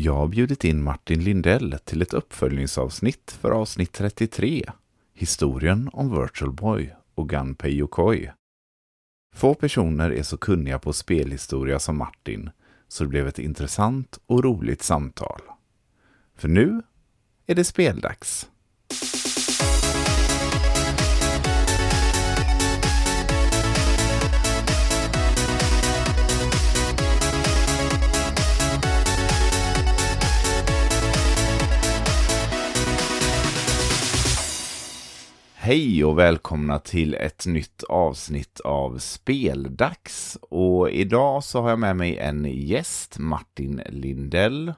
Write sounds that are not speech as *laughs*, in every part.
Jag har bjudit in Martin Lindell till ett uppföljningsavsnitt för avsnitt 33, historien om Virtual Boy och Gunpei Yokoi. Få personer är så kunniga på spelhistoria som Martin, så det blev ett intressant och roligt samtal. För nu är det speldags. Hej och välkomna till ett nytt avsnitt av Speldags. Och idag så har jag med mig en gäst, Martin Lindell.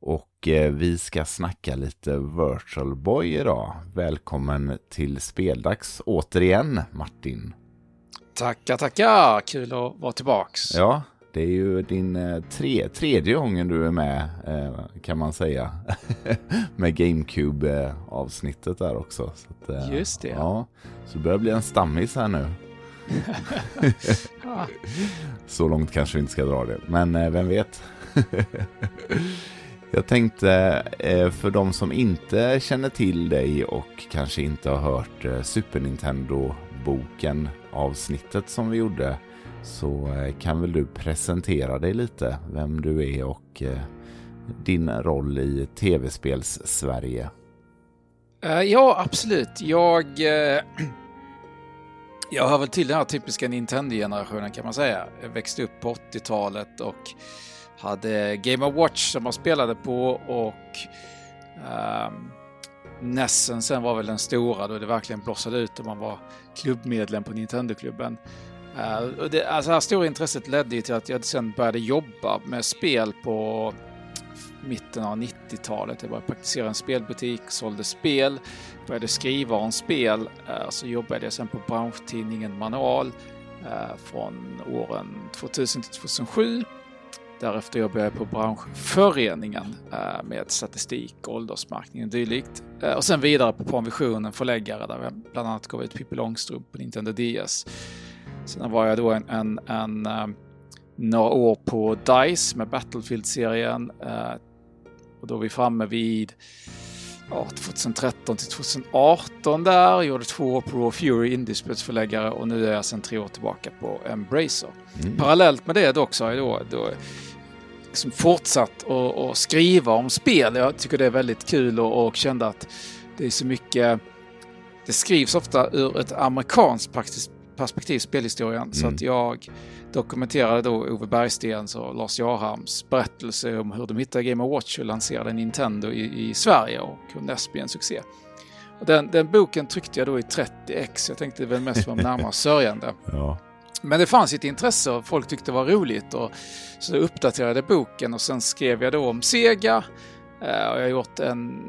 Och eh, vi ska snacka lite Virtual Boy idag. Välkommen till Speldags återigen, Martin. Tackar, tackar! Kul att vara tillbaks. Ja, det är ju din eh, tre, tredje gången du är med, eh, kan man säga. *laughs* med GameCube-avsnittet där också. Så att, eh, Just det. Ja, så det börjar bli en stammis här nu. *laughs* så långt kanske vi inte ska dra det, men vem vet. *laughs* Jag tänkte för de som inte känner till dig och kanske inte har hört Super Nintendo-boken avsnittet som vi gjorde så eh, kan väl du presentera dig lite, vem du är och eh, din roll i tv-spels-Sverige. Eh, ja, absolut. Jag, *clears throat* jag hör väl till den här typiska Nintendo-generationen kan man säga. Jag växte upp på 80-talet och hade Game of Watch som man spelade på och ehm, um, Nessen sen var väl den stora då det verkligen blossade ut och man var klubbmedlem på Nintendo-klubben. Uh, det, alltså det här stora intresset ledde ju till att jag sen började jobba med spel på mitten av 90-talet. Jag började praktisera en spelbutik, sålde spel, började skriva om spel. Uh, så jobbade jag sen på branschtidningen Manual uh, från åren 2000 till 2007. Därefter jobbade jag på branschföreningen med statistik, åldersmärkning och dylikt. Och sen vidare på Panvisionen, förläggare där jag bland annat gav ut Pippi Långstrump på Nintendo DS. Sen var jag då en, en, en uh, några år på DICE med Battlefield-serien. Uh, och då är vi framme vid ja, 2013 till 2018 där. Gjorde två år på Raw Fury, indiespelsförläggare och nu är jag sedan tre år tillbaka på Embracer. Mm. Parallellt med det dock så har jag då, då liksom fortsatt att skriva om spel. Jag tycker det är väldigt kul och, och kände att det är så mycket det skrivs ofta ur ett amerikanskt praktiskt perspektiv, spelhistorien. Mm. Så att jag dokumenterade då Ove Bergstens och Lars Jarhams berättelse om hur de hittade Game Watch och lanserade Nintendo i, i Sverige och hur NES blev en succé. Och den, den, boken tryckte jag då i 30x. Jag tänkte väl mest vara närmast *laughs* sörjande. Ja. Men det fanns ett intresse och folk tyckte det var roligt. Och, så uppdaterade boken och sen skrev jag då om Sega. Eh, och jag har gjort en,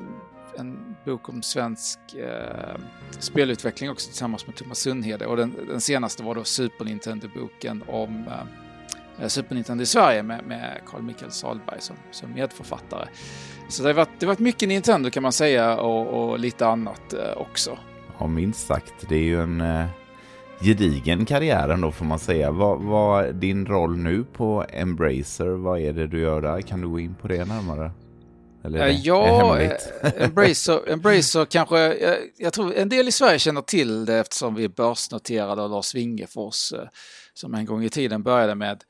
en bok om svensk eh, spelutveckling också tillsammans med Thomas Sundhede. Och den, den senaste var då Super Nintendo-boken om eh, eh Super Nintendo i Sverige med, med Carl Michael Salberg som, som medförfattare. Så det har varit, det har varit mycket Nintendo kan man säga och, och lite annat eh, också. Ja, minst sagt. Det är ju en eh, gedigen karriär ändå får man säga. Vad, vad din roll nu på Embracer, vad är det du gör där? Kan du gå in på det närmare? Eller är det, ja, är eh, Embracer, *laughs* Embracer kanske, jag, jag, tror en del i Sverige känner till det eftersom vi är börsnoterade av Lars Wingefors eh, som en gång i tiden började med,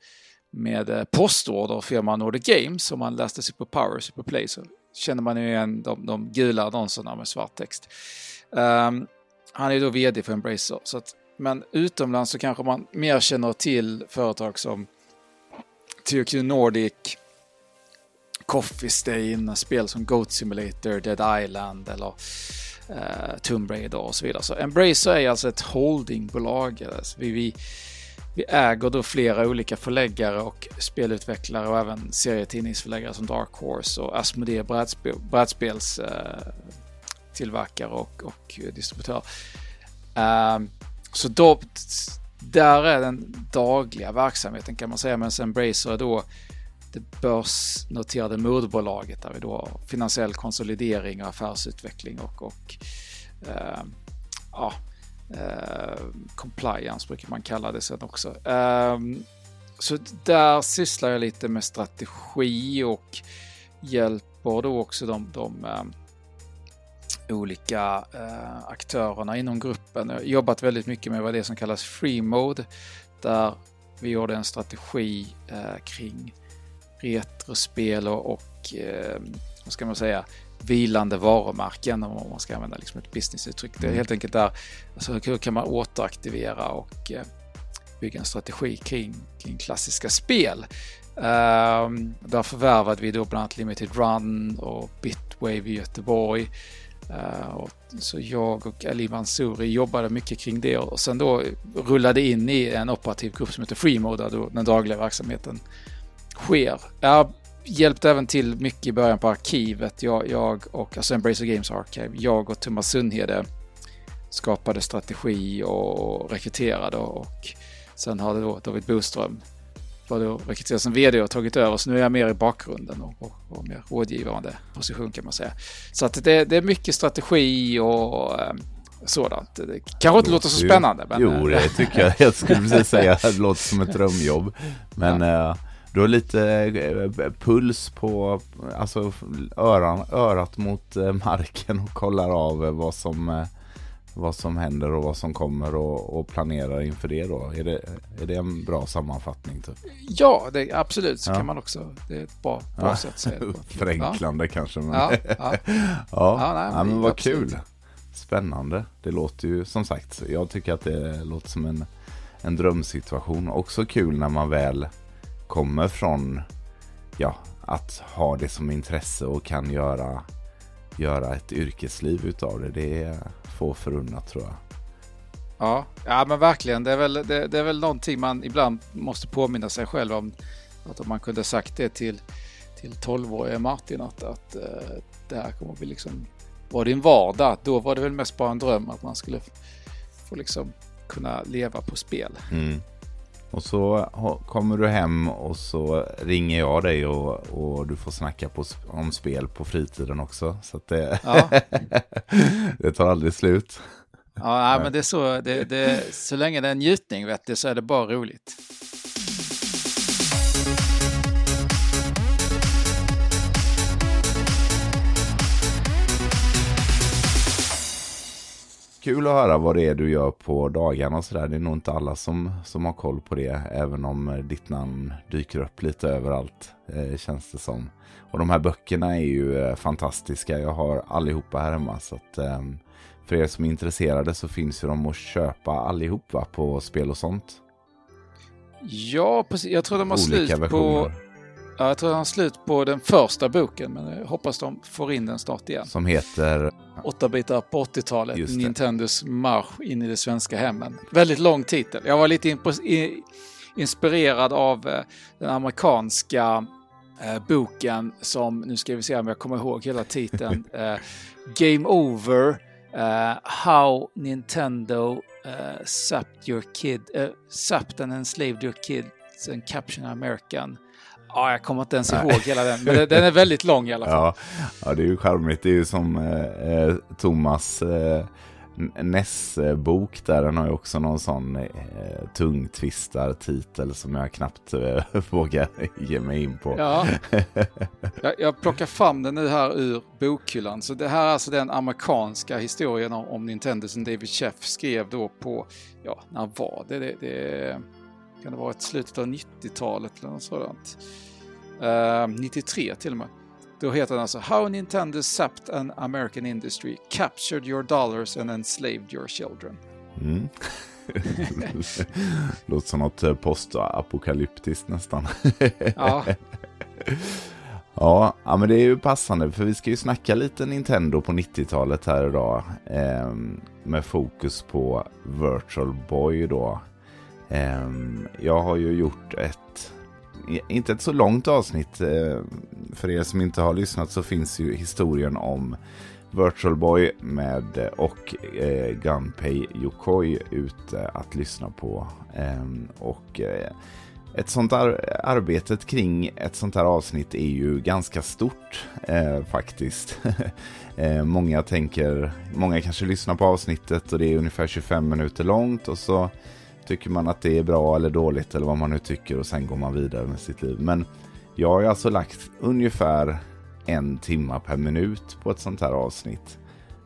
med eh, postorder firman Nordic Games som man läste sig på Power, Superplay så känner man ju igen de, de gula annonserna med svart text. Um, han är då vd för Embracer. Så att, men utomlands så kanske man mer känner till företag som THQ Nordic, Coffee Stain, spel som Goat Simulator, Dead Island eller eh, Tomb Raider och så vidare. Så Embracer är alltså ett holdingbolag. Alltså vi, vi, vi äger då flera olika förläggare och spelutvecklare och även serietidningsförläggare som Dark Horse och Asmodee brädspel, brädspels eh, tillverkare och, och distributör. Eh, så då, där är den dagliga verksamheten kan man säga, medan Embracer är då det börsnoterade moderbolaget där vi då har finansiell konsolidering och affärsutveckling och, och eh, ja, eh, compliance brukar man kalla det sen också. Eh, så där sysslar jag lite med strategi och hjälper då också de, de eh, olika eh, aktörerna inom gruppen. Jag har jobbat väldigt mycket med vad det är som kallas free mode där vi gjorde en strategi eh, kring retrospel och, och uh, vad ska man säga, vilande varumärken om man ska använda liksom ett businessuttryck. Det är mm. helt enkelt där, alltså hur kan man återaktivera och eh, bygga en strategi kring, kring klassiska spel. Um, där förvärvade vi då bland annat Limited Run och Bitwave i Göteborg. Uh, och så jag och Ali Mansouri jobbade mycket kring det och sen då rullade in i en operativ grupp som heter Freemode där då den dagliga verksamheten sker. Jag hjälpte även till mycket i början på arkivet. Jag, jag och, alltså Embracer Games Archive, jag och Thomas Sundhede skapade strategi och rekryterade och sen har då David Boström var då rekryterad som vd och tagit över. Så nu är jag mer i bakgrunden och, och, och mer rådgivande position kan man säga. Så att det, det är mycket strategi och eh, sådant. Det kanske inte låter så spännande. Men... Jo, det tycker jag. Jag skulle precis säga *laughs* det låter som ett drömjobb. Men ja. eh, du har lite eh, puls på, alltså öran, örat mot eh, marken och kollar av eh, vad som, vad som händer och vad som kommer och, och planerar inför det då. Är det, är det en bra sammanfattning? Typ? Ja, det, absolut. Så ja. kan man också. Det är ett bra, bra ja. sätt att säga det på. *laughs* Förenklande ja. kanske. Men... Ja, ja. *laughs* ja. nej, men, men vad absolut. kul. Spännande. Det låter ju som sagt, jag tycker att det låter som en, en drömsituation. Också kul när man väl kommer från ja, att ha det som intresse och kan göra, göra ett yrkesliv utav det. Det är få förunnat tror jag. Ja, ja men verkligen. Det är, väl, det, det, är väl någonting man ibland måste påminna sig själv om. Att om man kunde sagt det till, till 12-åriga Martin att, att uh, det här kommer att bli liksom var din vardag. Då var det väl mest bara en dröm att man skulle få liksom kunna leva på spel. Mm. Och så kommer du hem och så ringer jag dig och, och du får snacka på, om spel på fritiden också. Så det, ja. *laughs* det tar aldrig slut. Ja, men det är så, det, det, så länge det är en njutning vet du, så är det bara roligt. Kul att höra vad det är du gör på dagarna och sådär. Det är nog inte alla som, som har koll på det, även om ditt namn dyker upp lite överallt, eh, känns det som. Och de här böckerna är ju eh, fantastiska. Jag har allihopa här hemma. Så att, eh, för er som är intresserade så finns ju de att köpa allihopa på spel och sånt. Ja, precis. Jag tror de har Olika slut versioner. på Ja, jag tror han slut på den första boken, men jag hoppas de får in den snart igen. Som heter? 8 bitar på 80-talet, Nintendos marsch in i de svenska hemmen. Väldigt lång titel. Jag var lite inspirerad av eh, den amerikanska eh, boken som, nu ska vi se om jag kommer ihåg hela titeln, *laughs* eh, Game Over, uh, How Nintendo uh, sapped your kid, uh, sapped and enslaved your kids and captured American. Ja, jag kommer inte ens ihåg Nej. hela den, men den är väldigt lång i alla fall. Ja, ja det är ju charmigt. Det är ju som eh, eh Thomas eh, Ness-bok där. Den har ju också någon sån eh, tungtvistar-titel som jag knappt eh, *laughs* vågar ge mig in på. Ja. *laughs* jag, jag plockar fram den nu här ur bokhyllan. Så det här är alltså den amerikanska historien om, om Nintendo som David Sheff skrev då på, ja, när var det? det, det kan det vara ett slutet av 90-talet eller något sådant. Uh, 93 till och med. Då heter den alltså How Nintendo Sapped an American Industry, Captured Your Dollars and Enslaved Your Children. Mm. *laughs* Låter som något eh, postapokalyptiskt nästan. ja. *laughs* ja. Ja, men det är ju passande för vi ska ju snacka lite Nintendo på 90-talet här idag. Eh, med fokus på Virtual Boy då. Ehm, jag har ju gjort ett, inte ett så långt avsnitt. Eh, för er som inte har lyssnat så finns ju historien om Virtual Boy med eh, och eh, Gunpei Yokoi ute att lyssna på. Ehm, och eh, ett sånt ar arbetet kring ett sånt här avsnitt är ju ganska stort eh, faktiskt. *laughs* eh, många tänker, många kanske lyssnar på avsnittet och det är ungefär 25 minuter långt och så tycker man att det är bra eller dåligt eller vad man nu tycker och sen går man vidare med sitt liv. Men jag har alltså lagt ungefär en timma per minut på ett sånt här avsnitt.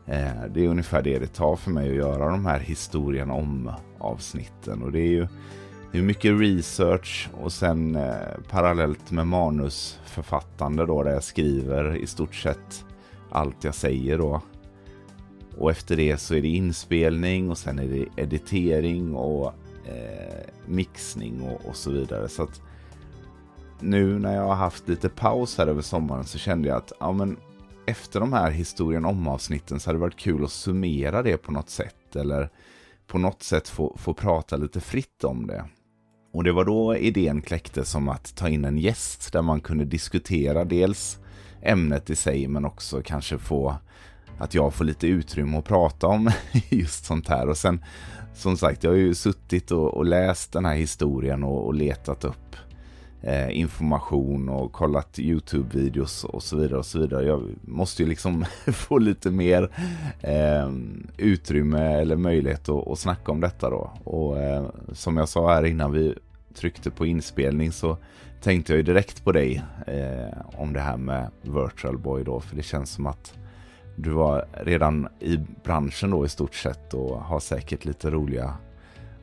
Eh, det är ungefär det det tar för mig att göra de här Historien om avsnitten. Och det är ju det är mycket research och sen eh, parallellt med manusförfattande då där jag skriver i stort sett allt jag säger då. Och efter det så är det inspelning och sen är det editering och eh, mixning och, och, så vidare. Så att nu när jag har haft lite paus här över sommaren så kände jag att ja, men efter de här historien om avsnitten så hade det varit kul att summera det på något sätt. Eller på något sätt få, få prata lite fritt om det. Och det var då idén kläcktes som att ta in en gäst där man kunde diskutera dels ämnet i sig men också kanske få att jag får lite utrymme att prata om *laughs* just sånt här. Och sen som sagt, jag har ju suttit och, och läst den här historien och, och letat upp eh, information och kollat YouTube-videos och så vidare och så vidare. Jag måste ju liksom *laughs* få lite mer eh, utrymme eller möjlighet att, att snacka om detta då. Och eh, som jag sa här innan vi tryckte på inspelning så tänkte jag ju direkt på dig eh, om det här med Virtual Boy då, för det känns som att du var redan i branschen då i stort sett och har säkert lite roliga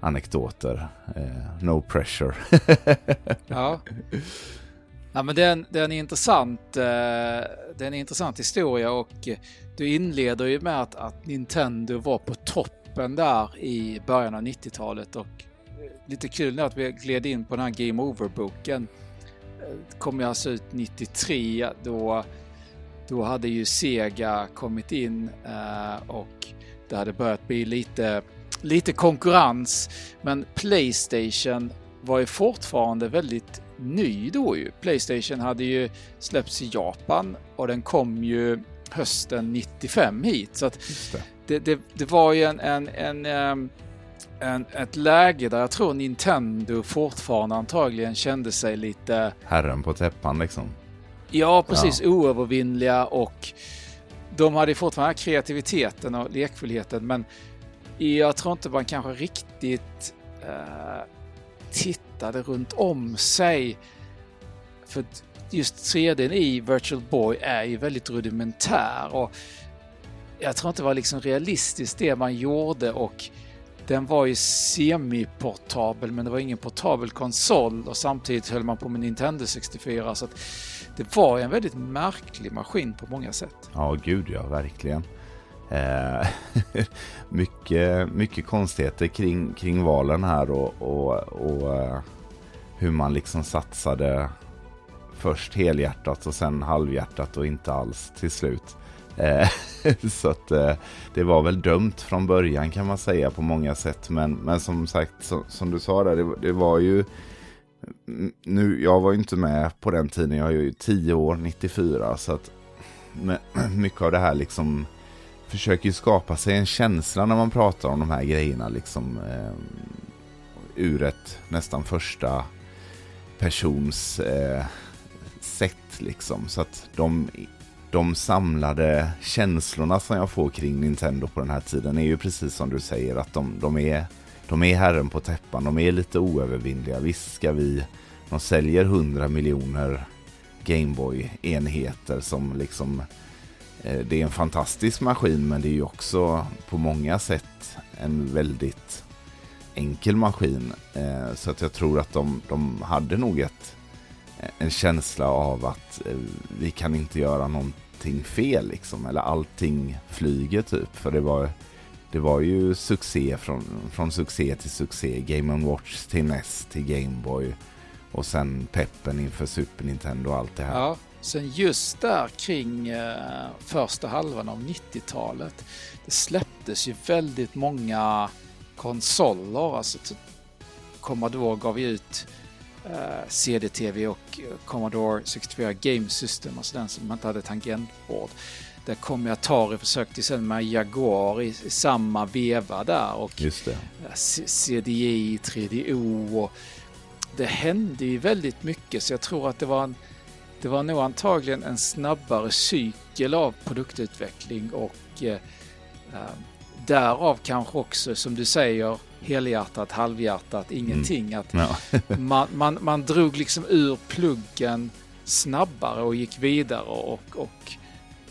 anekdoter. Eh, no pressure. *laughs* ja. ja, men det är en, är intressant, eh, den är en intressant historia och du inleder ju med att, att Nintendo var på toppen där i början av 90-talet och eh, lite kul nu att vi gled in på den här Game Over-boken. Eh, kom ju alltså ut 93 då då hade ju Sega kommit in eh, och det hade börjat bli lite, lite konkurrens. Men Playstation var ju fortfarande väldigt ny då ju. Playstation hade ju släppts i Japan och den kom ju hösten 95 hit. Så att det. Det, det, det, var ju en, en, en, ehm, en, ett läge där jag tror Nintendo fortfarande antagligen kände sig lite... Herren på täppan liksom. Ja, precis. Ja. Oövervinnliga och de hade fortfarande kreativiteten och lekfullheten men jag tror inte man kanske riktigt eh, tittade runt om sig. För just 3D i Virtual Boy är ju väldigt rudimentär och jag tror inte det var liksom realistiskt det man gjorde och den var ju semi-portabel men det var ingen portabel konsol och samtidigt höll man på med Nintendo 64 så att det var en väldigt märklig maskin på många sätt. Ja, gud ja, verkligen. Eh, *laughs* mycket, mycket konstigheter kring, kring valen här och, och, och eh, hur man liksom satsade först helhjärtat och sen halvhjärtat och inte alls till slut. Eh, *laughs* så att eh, det var väl dömt från början kan man säga på många sätt. Men, men som sagt, så, som du sa där, det, det var ju nu, jag var ju inte med på den tiden, jag är ju 10 år, 94, så att *clears throat* mycket av det här liksom försöker ju skapa sig en känsla när man pratar om de här grejerna liksom eh, ur ett nästan första persons eh, sätt liksom. Så att de, de samlade känslorna som jag får kring Nintendo på den här tiden är ju precis som du säger att de, de är de är herren på täppan, de är lite oövervinnliga. Visst ska vi, de säljer 100 miljoner Gameboy-enheter som liksom, eh, det är en fantastisk maskin men det är ju också på många sätt en väldigt enkel maskin. Eh, så att jag tror att de, de hade nog ett, eh, en känsla av att vi kan inte göra någonting fel liksom, eller allting flyger typ. För det var det var ju succé från, från succé till succé. Game Watch till NES till Gameboy. Och sen peppen inför Super Nintendo och allt det här. Ja, sen just där kring eh, första halvan av 90-talet. Det släpptes ju väldigt många konsoler. Alltså typ Commodore gav ju ut eh, CD-TV och eh, Commodore 64 Game System, alltså den som inte hade tangentbord. Där kom ju Atari försökte sen med Jaguar i, i, samma veva där och. CDI, 3DO och det hände ju väldigt mycket så jag tror att det var en, det var nog antagligen en snabbare cykel av produktutveckling och eh, eh därav kanske också som du säger helhjärtat, halvhjärtat, ingenting. Mm. Att ja. *laughs* man, man, man drog liksom ur pluggen snabbare och gick vidare och, och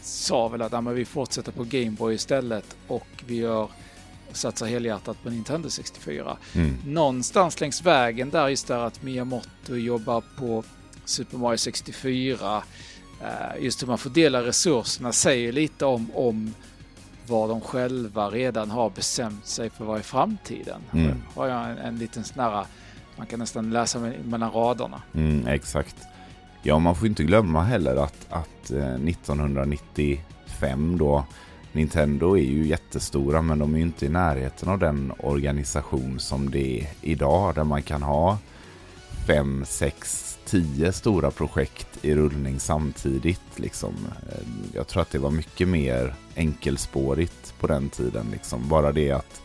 sa väl att ja, vi fortsätter på Gameboy istället och vi gör satsar helhjärtat på Nintendo 64. Mm. Någonstans längs vägen där just där att Miyamoto jobbar på Super Mario 64. Eh, just hur man fördelar resurserna säger lite om, om vad de själva redan har bestämt sig för vad i framtiden. Mm. Har jag en, en liten snarare, man kan nästan läsa mellan raderna. Mm, exakt. Ja, man får inte glömma heller att, att eh, 1995 då Nintendo är ju jättestora men de är ju inte i närheten av den organisation som det är idag där man kan ha fem, sex, tio stora projekt i rullning samtidigt. Liksom. Eh, jag tror att det var mycket mer enkelspårigt på den tiden. Liksom. Bara det att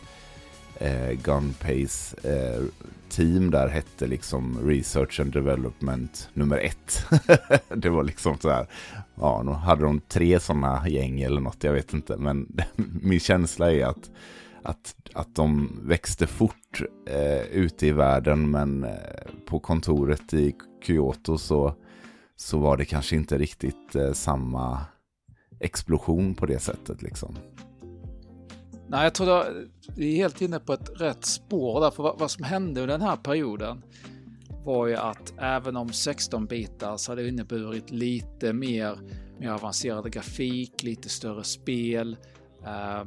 eh, Gunpays eh, team där hette liksom Research and Development nummer ett. *laughs* det var liksom så här, ja, nu hade de tre sådana gäng eller något, jag vet inte. Men *laughs* min känsla är att, att, att de växte fort eh, ute i världen, men eh, på kontoret i Kyoto så, så var det kanske inte riktigt eh, samma explosion på det sättet liksom. Nej, jag tror att vi är helt inne på ett rätt spår där. För vad, vad som hände under den här perioden var ju att även om 16-bitars hade inneburit lite mer, mer avancerad grafik, lite större spel. Eh,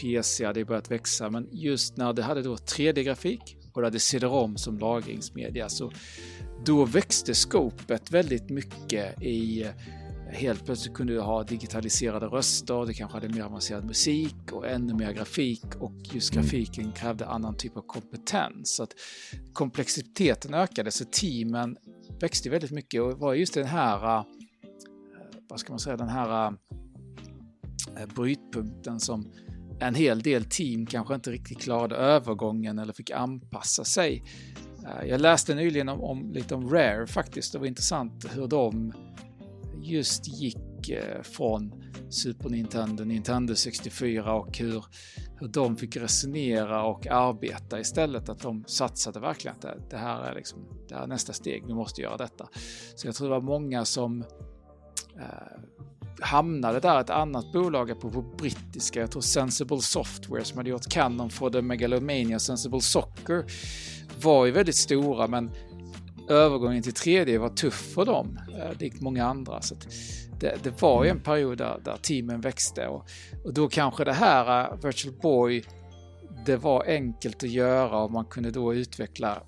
PC hade börjat växa, men just när det hade då 3D-grafik och det hade CD-ROM som lagringsmedia så då växte skopet väldigt mycket i Helt plötsligt kunde du ha digitaliserade röster, du kanske hade mer avancerad musik och ännu mer grafik och just mm. grafiken krävde annan typ av kompetens. Så att komplexiteten ökade så teamen växte väldigt mycket och var just den här, eh, vad ska man säga, den här eh, brytpunkten som en hel del team kanske inte riktigt klarade övergången eller fick anpassa sig. Eh, jag läste nyligen om, om, lite om Rare faktiskt. Det var intressant hur de just gick eh, från Super Nintendo, Nintendo 64 och hur, hur de fick resonera och arbeta istället. Att de satsade verkligen att det, det här är liksom, det här är nästa steg, vi måste göra detta. Så jag tror det var många som eh, hamnade där. Ett annat bolag är på, på brittiska, jag tror Sensible Software som hade gjort Canon för The Megalomania Sensible Soccer var ju väldigt stora men övergången till 3D var tuff för dem, eh, likt många andra. Så det, det, var ju en period där, där teamen växte och, och, då kanske det här uh, Virtual Boy, det var enkelt att göra och man kunde då utveckla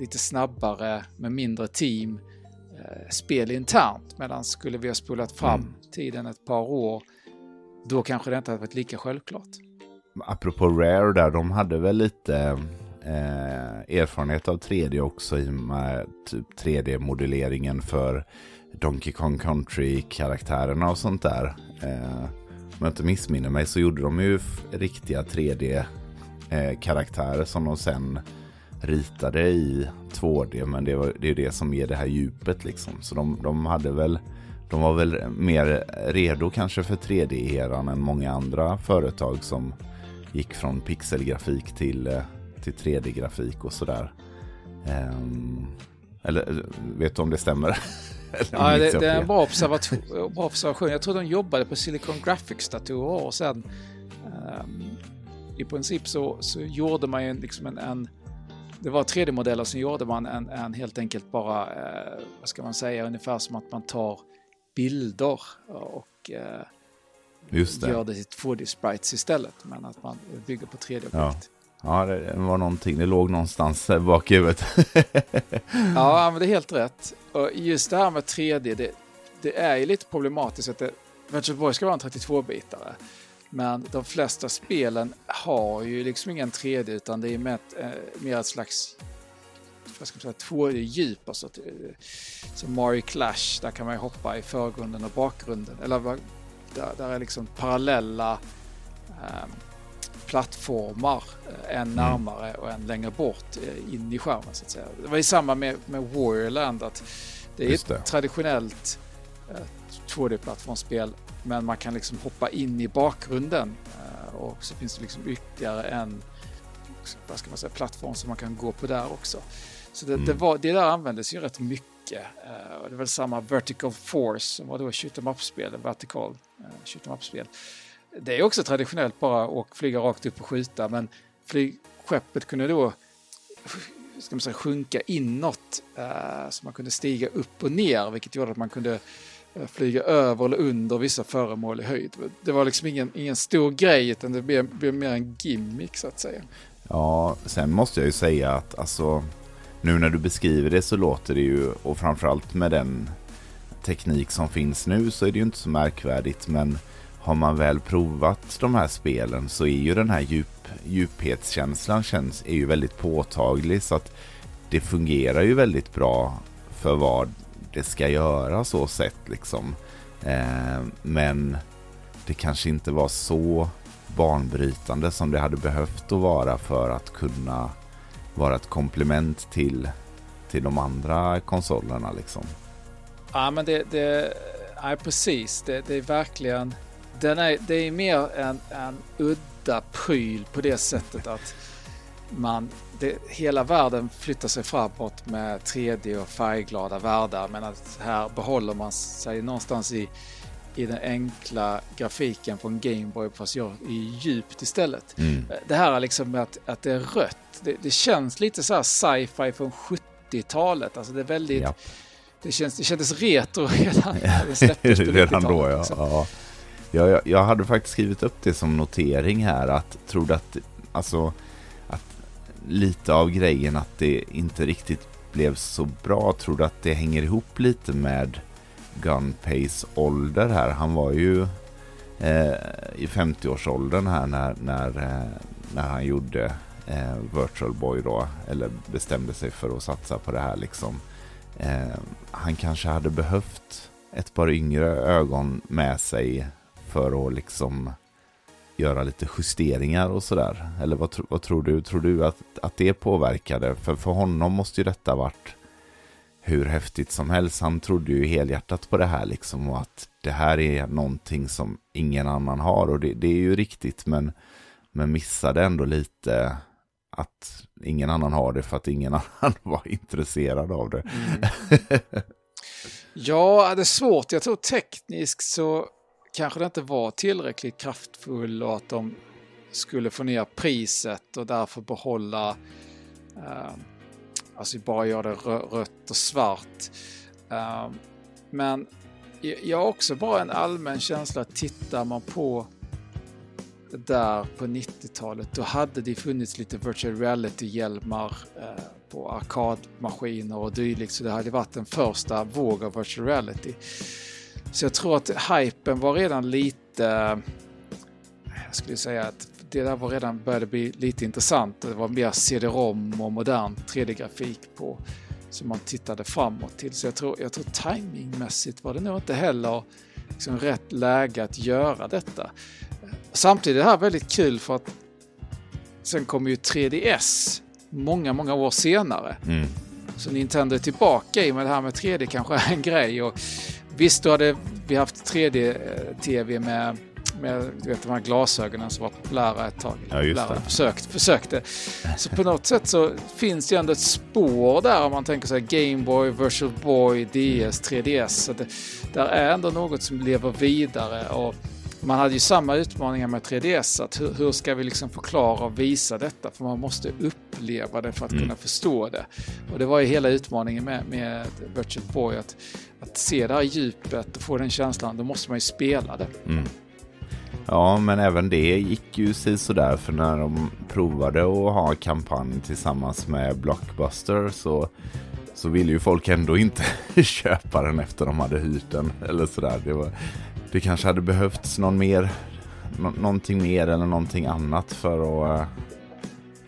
lite snabbare med mindre team uh, spel internt. Medan skulle vi ha spolat fram mm. tiden ett par år, då kanske det inte hade varit lika självklart. Apropå Rare där, de hade väl lite eh, erfarenhet av 3D också i och med typ 3D-modelleringen för Donkey Kong Country-karaktärerna och sånt där. Eh, om jag inte missminner mig så gjorde de ju riktiga 3D-karaktärer eh, som de sen ritade i 2D. Men det, var, det är det som ger det här djupet liksom. Så de, de hade väl de var väl mer redo kanske för 3D-eran än många andra företag som gick från pixelgrafik till eh, till 3D-grafik och sådär. Um, eller vet du om det stämmer? *laughs* ja, det, det, är en bra *laughs* observation, bra observation. Jag tror de jobbade på Silicon Graphics-datorer och sen um, i princip så, så gjorde man ju liksom en, en det var 3D-modeller som gjorde man en, en helt enkelt bara, eh, vad ska man säga, ungefär som att man tar bilder och eh, gör det till 2D-sprites istället. Men att man bygger på 3D-objekt. Ja. Det var någonting. Det låg någonstans bak i huvudet. *laughs* ja, men det är helt rätt. Och just det här med 3D, det, det är ju lite problematiskt att det, Virtual Boy ska vara en 32-bitare. Men de flesta spelen har ju liksom ingen 3D utan det är mer ett, eh, mer ett slags vad ska man säga, 2D-djup. Alltså, som Mario Clash, där kan man ju hoppa i förgrunden och bakgrunden. Eller där, där är liksom parallella eh, plattformar, eh, en mm. närmare och en längre bort eh, in i skärmen så att säga. Det var ju samma med, med Warriorland att det är Just ett traditionellt 2D-plattformsspel men man kan liksom hoppa in i bakgrunden och så finns det liksom ytterligare en vad ska man säga, plattform som man kan gå på där också. Så det, mm. det, var, det där användes ju rätt mycket. Uh, det är väl samma Vertical Force som var då shoot em up-spel, vertical uh, shoot em up-spel. Det är också traditionellt bara att flyga rakt upp och skjuta, men flygskeppet kunde då ska man säga, sjunka inåt eh, så man kunde stiga upp och ner, vilket gjorde att man kunde eh, flyga över eller under vissa föremål i höjd. Det var liksom ingen, ingen stor grej, utan det blev, blev mer en gimmick så att säga. Ja, sen måste jag ju säga att alltså, nu när du beskriver det så låter det ju, och framförallt med den teknik som finns nu så är det ju inte så märkvärdigt. Men har man väl provat de här spelen så är ju den här djup, djuphetskänslan känns, är ju väldigt påtaglig. Så att det fungerar ju väldigt bra för vad det ska göra så sett liksom. Eh, men det kanske inte var så banbrytande som det hade behövt att vara för att kunna vara ett komplement till, till de andra konsolerna liksom. Ja men det, det ja, precis, det, det är verkligen, den är, det är mer en, en udda pryl på det sättet att man, det, hela världen flyttar sig framåt med 3D och färgglada världar men att här behåller man sig någonstans i i den enkla grafiken på en Gameboy fast jag i djupt istället. Mm. Det här är liksom att, att det är rött. Det, det känns lite så här sci-fi från 70-talet. Alltså det är väldigt... Ja. Det, känns, det kändes retro *laughs* redan *laughs* Redan då ja. Liksom. ja jag, jag, hade faktiskt skrivit upp det som notering här att trodde att, alltså, att lite av grejen att det inte riktigt blev så bra, trodde att det hänger ihop lite med Gunpays ålder här. Han var ju eh, i 50-årsåldern här när, när, eh, när han gjorde eh, Virtual Boy då. Eller bestämde sig för att satsa på det här liksom. Eh, han kanske hade behövt ett par yngre ögon med sig för att liksom göra lite justeringar och sådär. Eller vad, vad tror du? Tror du att, att det påverkade? För för honom måste ju detta varit hur häftigt som helst. Han trodde ju helhjärtat på det här liksom och att det här är någonting som ingen annan har och det, det är ju riktigt men, men missade ändå lite att ingen annan har det för att ingen *laughs* annan var intresserad av det. Mm. ja, det är svårt. Jag tror tekniskt så kanske det inte var tillräckligt kraftfull och att de skulle få ner priset och därför behålla eh, Alltså bara göra det rött och svart. Eh, men jag har också bara en allmän känsla att tittar man på där på 90-talet då hade det funnits lite virtual reality-hjälmar eh, på arkadmaskiner och dylikt så det hade varit den första våg av virtual reality. Så jag tror att hypen var redan lite, jag skulle säga att det där var redan började bli lite intressant. Det var mer CD-ROM och modern 3D-grafik på som man tittade framåt till. Så jag tror, jag tror timingmässigt var det nog inte heller liksom rätt läge att göra detta. Samtidigt är det här väldigt kul för att sen kommer ju 3DS många, många år senare. Mm. Så Nintendo är tillbaka i med det här med 3D kanske är en grej. Och visst, då hade vi haft 3D-TV med med du vet, de här glasögonen som var populära ett tag. Ja, just det. Försökt, försökte. Så på något sätt så finns det ändå ett spår där om man tänker sig Gameboy, Virtual Boy, DS, 3DS. Så det, där är ändå något som lever vidare. Och man hade ju samma utmaningar med 3DS. Att hur, hur, ska vi liksom förklara och visa detta? För man måste uppleva det för att mm. kunna förstå det. Och det var ju hela utmaningen med, med Virtual Boy. Att, att se det här djupet och få den känslan, då måste man ju spela det. Mm. Ja, men även det gick ju sådär för när de provade att ha kampanj tillsammans med Blockbuster så, så ville ju folk ändå inte *laughs* köpa den efter de hade hyrt den. Eller sådär. Det, var, det kanske hade behövts någon mer, nå, någonting mer eller någonting annat för att,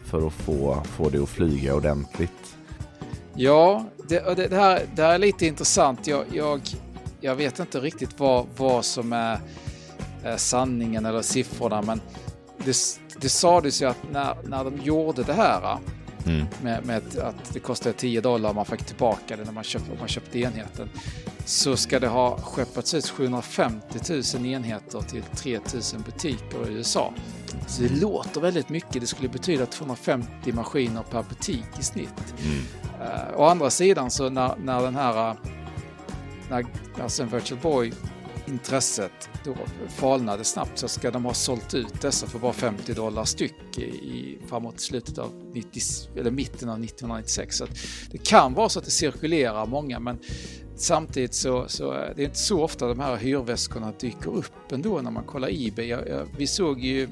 för att få, få det att flyga ordentligt. Ja, det, det, det här, det här är lite intressant. Jag, jag, jag vet inte riktigt vad, vad som är Eh, sanningen eller siffrorna, men det, det sades ju att när, när de gjorde det här mm. med, med, att det kostade 10 dollar man fick tillbaka det när man köpte, man köpte enheten så ska det ha skeppats ut 750 000 enheter till 3000 butiker i USA. Så det låter väldigt mycket. Det skulle betyda 250 maskiner per butik i snitt. Uh, å andra sidan så när, när den här, när alltså Virtual Boy intresset då falnade snabbt så ska de ha sålt ut dessa för bara 50 dollar styck i, framåt slutet av 90, eller mitten av 1996. Så det kan vara så att det cirkulerar många men samtidigt så, så eh, det är inte så ofta de här hyrväskorna dyker upp ändå när man kollar Ebay. Jag, jag, vi såg ju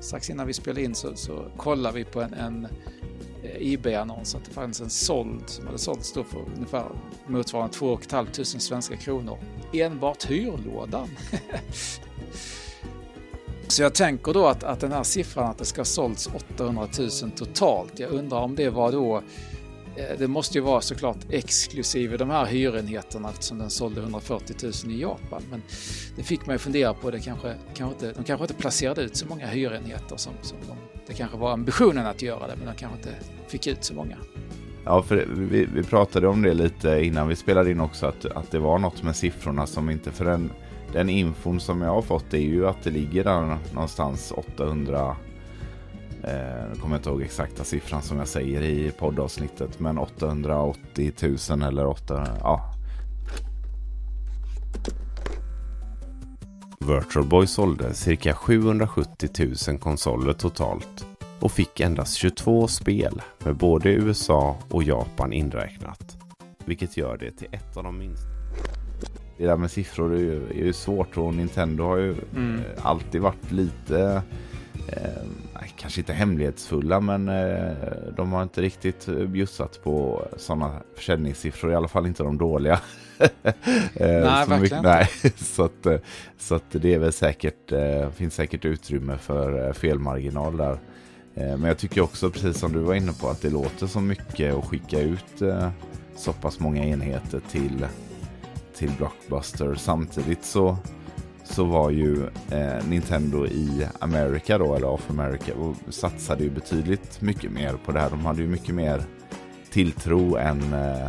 strax innan vi spelade in så, så kollade vi på en, en eh, Ebay-annons att det fanns en såld som hade sålts då för ungefär motsvarande 2 500 svenska kronor. Enbart hyrlådan. *laughs* Så jag tänker då att, att den här siffran att det ska ha sålts 800 000 totalt. Jag undrar om det var då Eh, det måste ju vara såklart exklusive de här hyrenheterna eftersom den sålde 140 000 i Japan. Men det fick mig ju fundera på det kanske, kanske inte, de kanske inte placerade ut så många hyrenheter som, som de, det kanske var ambitionen att göra det men de kanske inte fick ut så många. Ja, för vi, vi pratade om det lite innan vi spelade in också, att, att det var något med siffrorna som inte, för den, den infon som jag har fått är ju att det ligger där någonstans 800 eh, kommer inte ihåg exakta siffran som jag säger i poddavsnittet, men 880 000 eller 800, ja. Virtual Boy sålde cirka 770 000 konsoler totalt och fick endast 22 spel med både USA och Japan inräknat. Vilket gör det till ett av de minsta. Det där med siffror är ju, är ju svårt och Nintendo har ju mm. Eh, alltid varit lite eh, kanske inte hemlighetsfulla men eh, de har inte riktigt bjussat på sådana försäljningssiffror, i alla fall inte de dåliga. *laughs* eh, nej, verkligen mycket, nej. *laughs* så, att, eh, så att det är väl säkert, eh, finns säkert utrymme för felmarginal där. Eh, men jag tycker också, precis som du var inne på, att det låter så mycket att skicka ut eh, så pass många enheter till, till Blockbuster. Samtidigt så, så var ju eh, Nintendo i America då, eller Off America, och satsade ju betydligt mycket mer på det här. De hade ju mycket mer tilltro än eh,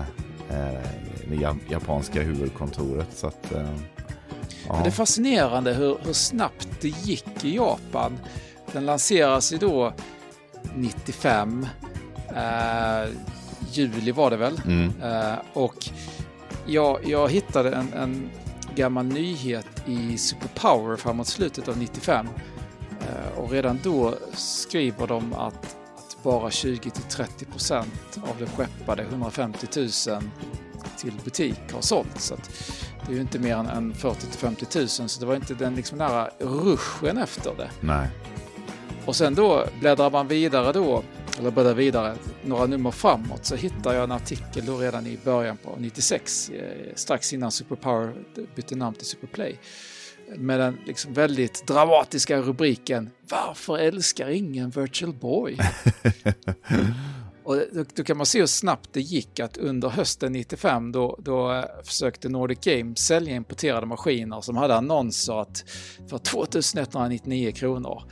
det japanska huvudkontoret. Så att, eh, ja. Det är fascinerande hur, hur snabbt det gick i Japan. Den lanseras ju då 95. Eh, juli var det väl. Mm. Eh, och jag, jag hittade en, en gammal nyhet i Superpower framåt slutet av 95. Eh, och redan då skriver de att, att bara 20-30 procent av det skeppade 150 000 till butik har sålts. det är ju inte mer än 40-50 000 så det var inte den liksom nära ruschen efter det. Nej. Och sen då bläddrar man vidare då, eller bläddrar vidare några nummer framåt så hittar jag en artikel då redan i början på 96, eh, strax innan Superpower bytte namn till Superplay. Med den liksom väldigt dramatiska rubriken Varför älskar ingen Virtual Boy? *laughs* Och då, kan man se hur snabbt det gick att under hösten 95 då, då eh, försökte Nordic Games sälja importerade maskiner som hade annonser att för 2199 kronor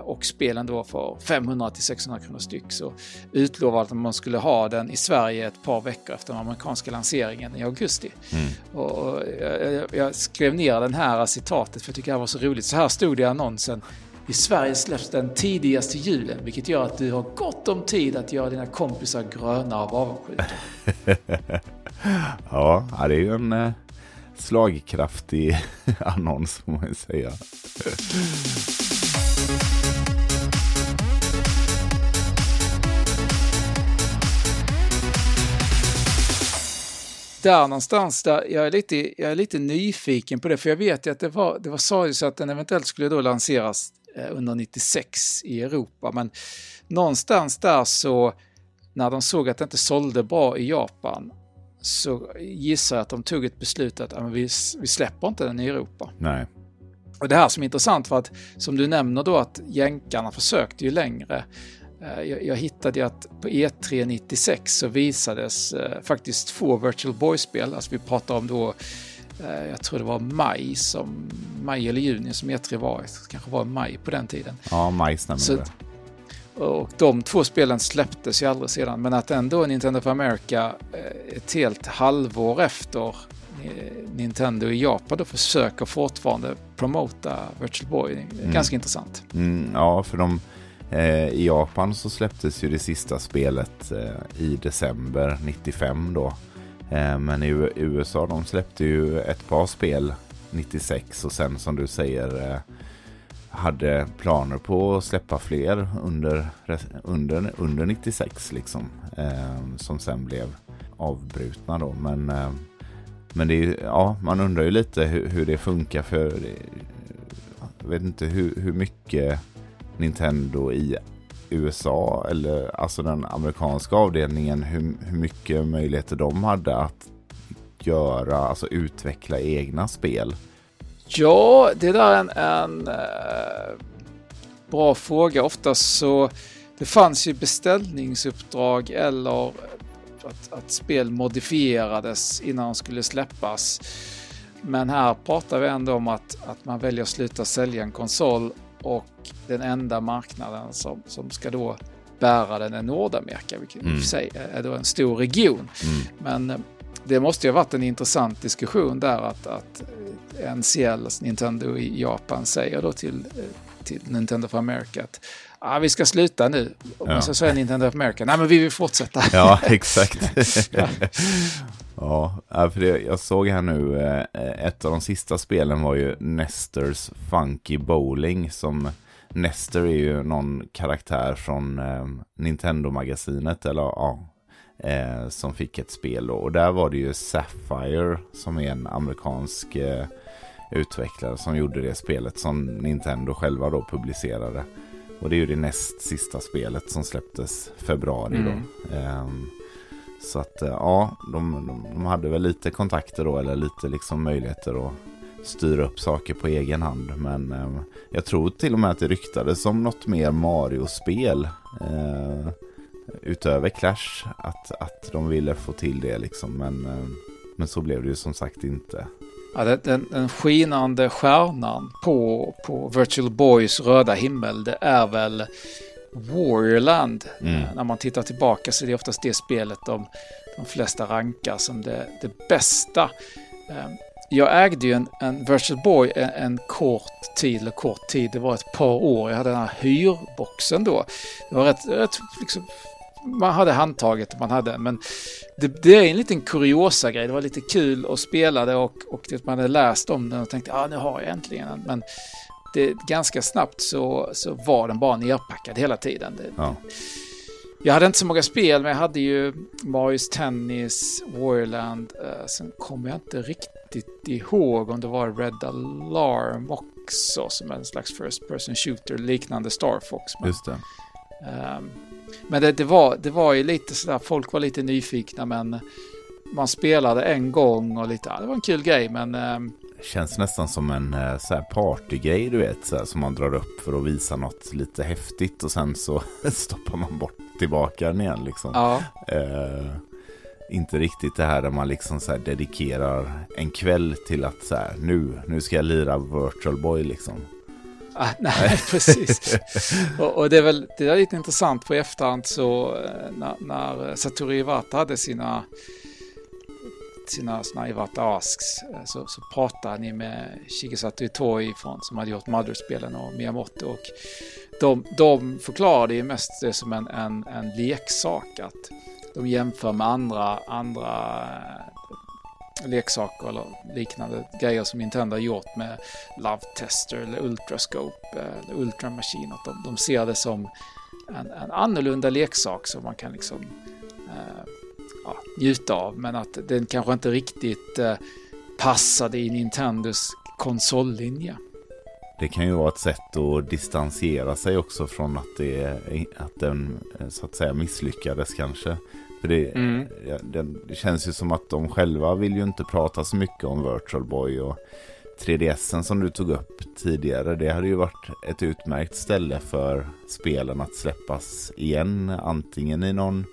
och spelen då för 500 till 600 kronor styck så utlovade att man skulle ha den i Sverige ett par veckor efter den amerikanska lanseringen i augusti. Mm. Och jag, jag, skrev ner den här citatet för jag tycker det här var så roligt. Så här stod det i annonsen. I Sverige släpps den tidigaste julen vilket gör att du har gott om tid att göra dina kompisar gröna av avundsjuka. *laughs* ja, det är ju en eh, slagkraftig *laughs* annons får man ju säga. Där någonstans, där jag, är lite, jag är lite nyfiken på det, för jag vet ju att det var, det var sades att den eventuellt skulle då lanseras eh, under 96 i Europa, men någonstans där så, när de såg att det inte sålde bra i Japan, så gissar jag att de tog ett beslut att vi, vi släpper inte den i Europa. Nej. Och det här som är intressant för att, som du nämner då, att jänkarna försökte ju längre. Eh, jag, hittade att på E3 96 så visades eh, faktiskt två Virtual Boy-spel. Alltså vi pratar om då, eh, jag tror det var maj, som, maj eller juni som E3 var. Det kanske var maj på den tiden. Ja, maj stämmer det. Och de två spelen släpptes ju aldrig sedan, men att ändå Nintendo of America ett helt halvår efter Nintendo i Japan då försöker fortfarande promota Virtual Boy. Mm. Ganska intressant. Mm, ja, för de Eh, I Japan så släpptes ju det sista spelet eh, i december 95 då. Eh, men i USA de släppte ju ett par spel 96 och sen som du säger hade planer på att släppa fler under, under, under 96 liksom. Som sen blev avbrutna då. Men, men det är, ja, man undrar ju lite hur, hur det funkar för jag vet inte hur, hur mycket Nintendo i USA eller alltså den amerikanska avdelningen hur, hur mycket möjligheter de hade att göra, alltså utveckla egna spel. Ja, det där är en, en äh, bra fråga. Oftast så det fanns ju beställningsuppdrag eller att, att spel modifierades innan de skulle släppas. Men här pratar vi ändå om att, att man väljer att sluta sälja en konsol och den enda marknaden som, som ska då bära den är Nordamerika, vilket mm. i och för sig är då en stor region. Mm. Men eh, det måste ju ha varit en intressant diskussion där att, att NCL, alltså Nintendo i Japan, säger då till, eh, till Nintendo for America att ah, vi ska sluta nu. Och ja. så säger Nintendo of America, nej men vi vill fortsätta. Ja, exakt. *laughs* *laughs* ja, för det, jag såg här nu, eh, ett av de sista spelen var ju Nesters Funky Bowling som Nester är ju någon karaktär från eh, Nintendo-magasinet, eller ja, eh, som fick ett spel då. Och där var det ju Sapphire som är en amerikansk utvecklare som gjorde det spelet som Nintendo själva då publicerade. Och det är ju det näst sista spelet som släpptes februari mm. då. Um, så att eh, ja, de, de, de, hade väl lite kontakter då eller lite liksom möjligheter att styra upp saker på egen hand. Men eh, jag tror till och med att det ryktades om något mer Mario-spel. eh, utöver Clash. Att, att de ville få till det liksom. Men, eh, men så blev det ju som sagt inte. Ja, den, den skinande stjärnan på, på Virtual Boys röda himmel, det är väl Warriorland. Mm. När man tittar tillbaka så är det oftast det spelet de, de flesta rankar som det, det bästa. Ehm, jag ägde ju en, en Virtual Boy en, en, kort tid, eller kort tid, det var ett par år. Jag hade den här hyrboxen då. Det var rätt, rätt liksom, man hade handtaget man hade, men det, det, är en liten kuriosa grej. Det var lite kul att spela det och, och det, man hade läst om den och tänkte ah, nu har jag äntligen den. Men det, ganska snabbt så, så var den bara nerpackad hela tiden. Det, ja. Jag hade inte så många spel, men jag hade ju Marius Tennis, Warland. Uh, sen kommer jag inte riktigt ihåg om det var Red Alarm också, som en slags first person shooter liknande Star Fox. Men, Just det. Um, men det, det, var, det var ju lite sådär, folk var lite nyfikna men man spelade en gång och lite, ja, det var en kul grej men... Eh, Känns nästan som en eh, så här partygrej du vet, så här, som man drar upp för att visa något lite häftigt och sen så *laughs* stoppar man bort tillbaka den igen liksom. Ja. Eh, inte riktigt det här där man liksom så dedikerar en kväll till att så här, nu, nu ska jag lira Virtual Boy liksom. Ah, nej, *laughs* precis. och, och, det är väl det är lite intressant på efterhand så eh, när, när Satoru Iwata hade sina sina såna Iwata Asks eh, så, så pratade ni med Shigesato Itoi från, som hade gjort Mother-spelen och Miyamoto och de, de förklarade ju mest det som en, en, en leksak att de jämför med andra, andra eh, leksaker eller liknande grejer som Nintendo har gjort med Love Tester eller Ultrascope eh, eller Ultra Machine. Att de, de ser det som en, en annorlunda leksak som man kan liksom eh, ja, njuta av. Men att den kanske inte riktigt eh, passade i Nintendos konsollinje. Det kan ju vara ett sätt att distansera sig också från att, det, att den eh, så att säga misslyckades kanske. För det, mm. det, det, känns ju som att de själva vill ju inte prata så mycket om Virtual Boy och 3DSen som du tog upp tidigare. Det hade ju varit ett utmärkt ställe för spelen att släppas igen. Antingen i någon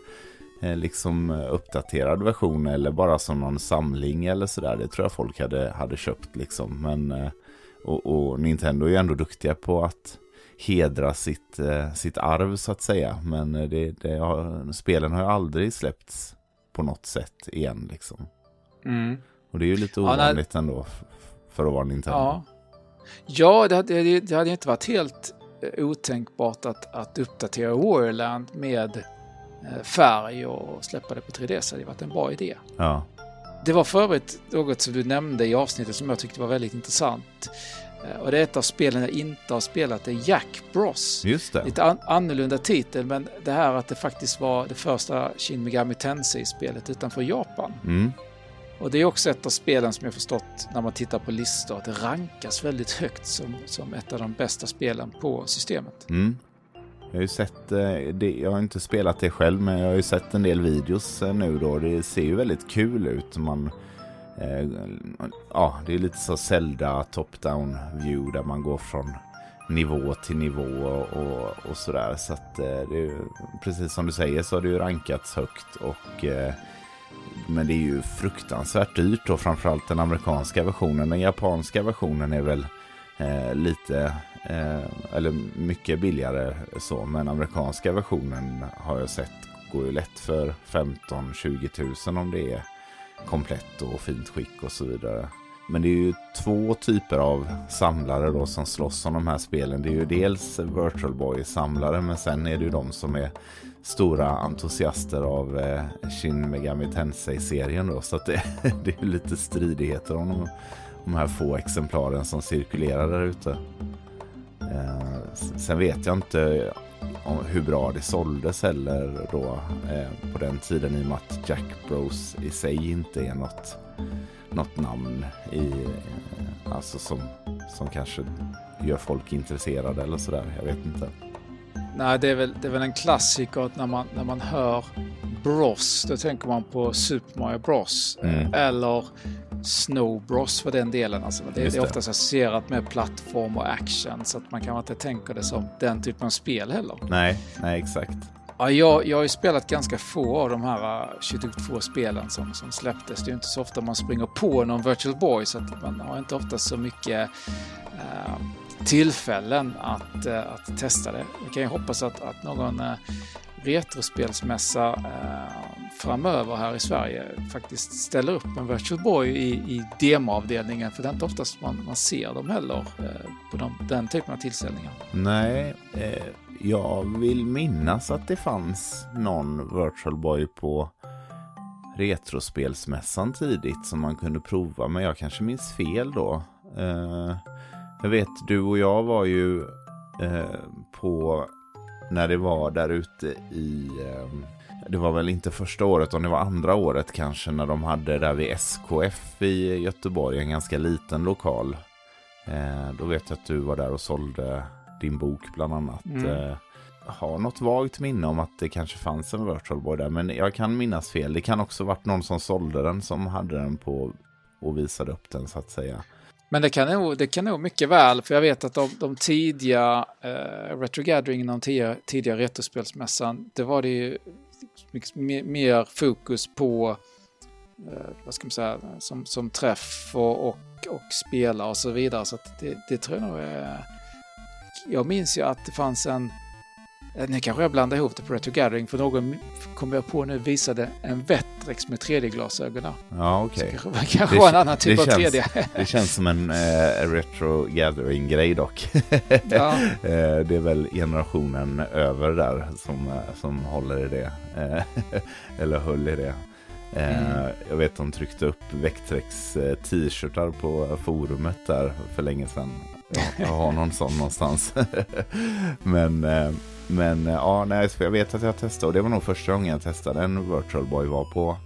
liksom uppdaterad version eller bara som någon samling eller sådär. Det tror jag folk hade, hade köpt liksom. Men, eh, och, och Nintendo är ju ändå duktiga på att hedra sitt, eh, sitt arv så att säga. Men eh, det, det har, spelen har ju aldrig släppts på något sätt igen liksom. Mm. Och det är ju lite ovanligt ja, ändå för att vara Nintendo. Ja, ja det, hade, det hade inte varit helt otänkbart att, att uppdatera Warland med eh, färg och släppa det på 3D så det hade varit en bra idé. Ja. Det var för övrigt något som du nämnde i avsnittet som jag tyckte var väldigt intressant. Eh, och det är ett av spelen jag inte har spelat, det är Jack Bros. Just det. Lite an annorlunda titel, men det här att det faktiskt var det första Shin Megami Tensei-spelet utanför Japan. Mm. Och det är också ett av spelen som jag förstått när man tittar på listor att det rankas väldigt högt som, som ett av de bästa spelen på systemet. Mm. Jag har ju sett, eh, det, jag har inte spelat det själv, men jag har ju sett en del videos eh, nu då. Det ser ju väldigt kul ut. Man, eh, ja, det är lite så Zelda top-down view där man går från nivå till nivå och, och sådär. Så att eh, det är, precis som du säger så har det ju rankats högt och eh, men det är ju fruktansvärt dyrt då, framförallt den amerikanska versionen. Den japanska versionen är väl eh, lite, eh, eller mycket billigare så, men amerikanska versionen har jag sett går ju lätt för 15-20 tusen om det är komplett och fint skick och så vidare. Men det är ju två typer av samlare då som slåss om de här spelen. Det är ju dels Virtual Boy-samlare men sen är det ju de som är stora entusiaster av eh, Shin Megami Tensei-serien då. Så att det, *laughs* det är lite stridigheter om de, de här få exemplaren som cirkulerar där ute. Eh, sen vet jag inte om hur bra det såldes heller då eh, på den tiden i och med att Jack Bros i sig inte är något, något namn i, eh, alltså som, som kanske gör folk intresserade eller sådär. Jag vet inte. Nej, det är väl, det är väl en klassiker att när man, när man hör Bros, då tänker man på Super Mario Bros. Mm. Eller Snow Bros för den delen. Alltså det, det är oftast associerat med plattform och action så att man kanske inte tänker det som den typen av spel heller. Nej, nej exakt. Ja, jag, jag har ju spelat ganska få av de här eh, 22 spelen som, som släpptes. Det är ju inte så ofta man springer på någon Virtual Boy så att man har inte ofta så mycket eh, tillfällen att, eh, att testa det. Vi kan ju hoppas att, att någon eh, retrospelsmässa eh, framöver här i Sverige faktiskt ställer upp en Virtual Boy i, i demoavdelningen för det är inte oftast man, man ser dem heller eh, på de, den typen av tillställningar. Nej, eh, jag vill minnas att det fanns någon Virtual Boy på Retrospelsmässan tidigt som man kunde prova, men jag kanske minns fel då. Eh, jag vet, du och jag var ju eh, på när det var där ute i eh, det var väl inte första året, utan det var andra året kanske när de hade där vid SKF i Göteborg, en ganska liten lokal. Eh, då vet jag att du var där och sålde din bok bland annat. Mm. Eh, har något vagt minne om att det kanske fanns en Virtual Boy där, men jag kan minnas fel. Det kan också varit någon som sålde den som hade den på och visade upp den så att säga. Men det kan nog, det kan nog mycket väl, för jag vet att de, de tidiga eh, Retro Gathering, de tidiga, tidiga retrospelsmässan, det var det ju mycket mer, fokus på, eh, vad ska man säga, som, som träff och, och, och spela och så vidare. Så att det, det tror jag nog är... Jag minns ju att det fanns en, nu kanske jag blandar ihop det på Retro Gathering, för någon kom jag på nu visade en Vectrex med 3D-glasögon. där. Ja, Så okej. kanske, kanske Det var en annan typ av känns- 3D. Det känns som en eh, retro gathering-grej dock. ja. *laughs* Eh, det är väl generationen över där som, eh, som håller i det. Eh, *laughs* Eller höll i det. Eh, Mm. Jag vet de tryckte upp Vectrex eh, t-shirtar på forumet där för länge sedan. Jag, har någon sån någonstans. *laughs* men eh, men eh, ja, nej, jag vet att jag testade och det var nog första gången jag testade en Virtual Boy var på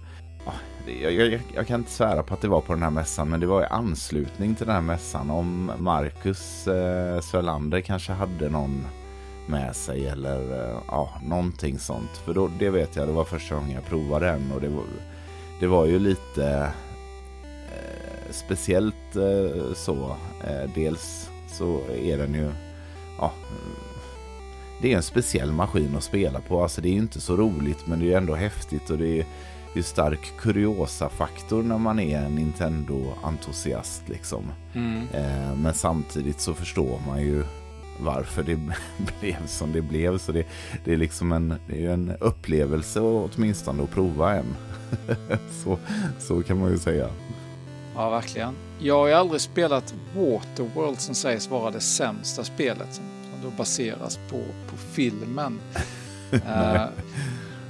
jag, jag, jag kan inte svära på att det var på den här mässan, men det var i anslutning till den här mässan. Om Marcus eh, Svelander kanske hade någon med sig eller eh, ja, någonting sånt. För då, det vet jag, det var första gången jag provade den och det var, det var ju lite eh, speciellt eh, så. Eh, dels så är den ju, ja, det är en speciell maskin att spela på. Alltså det är inte så roligt men det är ändå häftigt och det är ju stark kuriosa-faktor när man är en Nintendo-entusiast liksom. Mm. Eh, men samtidigt så förstår man ju varför det *laughs* blev som det blev. Så det, det är liksom en, det är en upplevelse åtminstone att prova en. *laughs* så, så kan man ju säga. Ja, verkligen. Jag har ju aldrig spelat Waterworld som sägs vara det sämsta spelet som då baseras på, på filmen. *laughs* uh,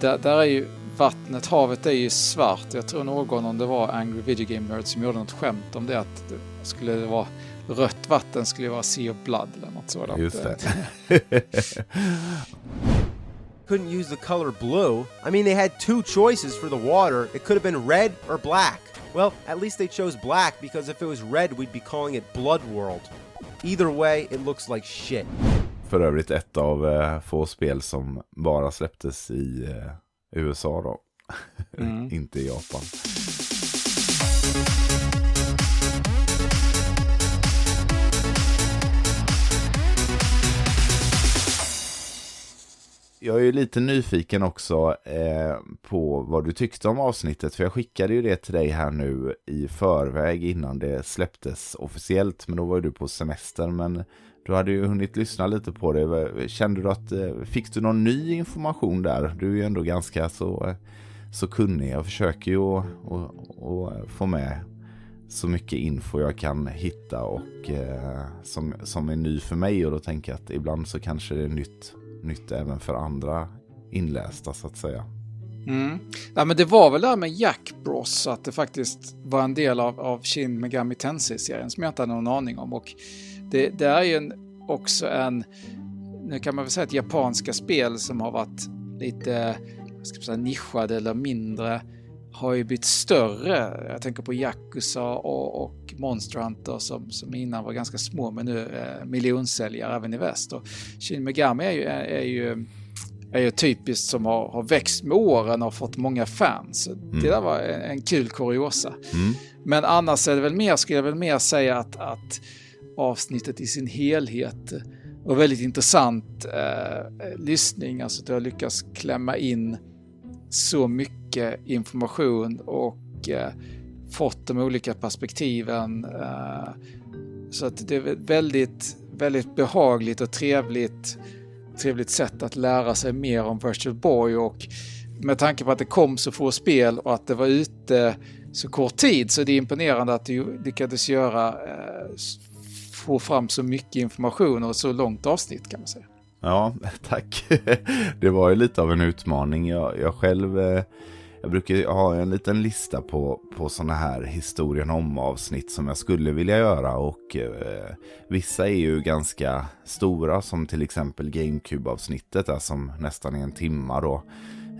där, där är ju vattnet, havet är ju svart. Jag tror någon, om det var Angry Video Game Nerd, som gjorde något skämt om det, att det skulle det vara rött vatten skulle vara Sea of Blood eller något sådant. Just det. *laughs* Couldn't use the color blue. I mean, they had two choices for the water. It could have been red or black. Well, at least they chose black because if it was red, we'd be calling it Blood World. Either way, it looks like shit. För övrigt ett av eh, få spel som bara släpptes i eh, USA då. *laughs* Mm. Inte i Japan. jag är lite nyfiken också eh, på vad du tyckte om avsnittet. För jag skickade ju det till dig här nu i förväg innan det släpptes officiellt. Men då var ju du på semester. Men du hade ju hunnit lyssna lite på det. Kände du att, eh, fick du någon ny information där? Du är ju ändå ganska så, eh, så kunnig. Jag försöker ju att, att, att få med så mycket info jag kan hitta och eh, som, som är ny för mig. Och då tänker jag att ibland så kanske det är nytt nytt även för andra inlästa så att säga. Mm. Ja, men det var väl det här med Jack Bros att det faktiskt var en del av, av Shin Megami Tensei-serien som jag inte hade någon aning om. Och det, det är ju en, också en, nu kan man väl säga ett japanska spel som har varit lite ska säga, nischade eller mindre har ju blivit större. Jag tänker på Yakuza och, och Monster Hunter som, som innan var ganska små men nu är miljonsäljare även i väst. Och Shin Megami är ju, är, är ju, är ju typiskt som har, har växt med åren och fått många fans. Mm. Det där var en, en kul kuriosa. Mm. Men annars är det väl mer, skulle jag väl mer säga att, att avsnittet i sin helhet var väldigt intressant eh, lyssning. Alltså du har lyckats klämma in så mycket information och eh, fått de olika perspektiven. Eh, så att det är väldigt, väldigt behagligt och trevligt, trevligt sätt att lära sig mer om Virtual Boy och med tanke på att det kom så få spel och att det var ute så kort tid så det är imponerande att du lyckades göra eh, få fram så mycket information och så långt avsnitt kan man säga. Ja, *laughs* tack. Det var ju lite av en utmaning. Jag, jag själv, eh, jag brukar ha en liten lista på, på sådana här historien om avsnitt som jag skulle vilja göra. Och eh, vissa är ju ganska stora, som till exempel GameCube-avsnittet, där som nästan är en timma då.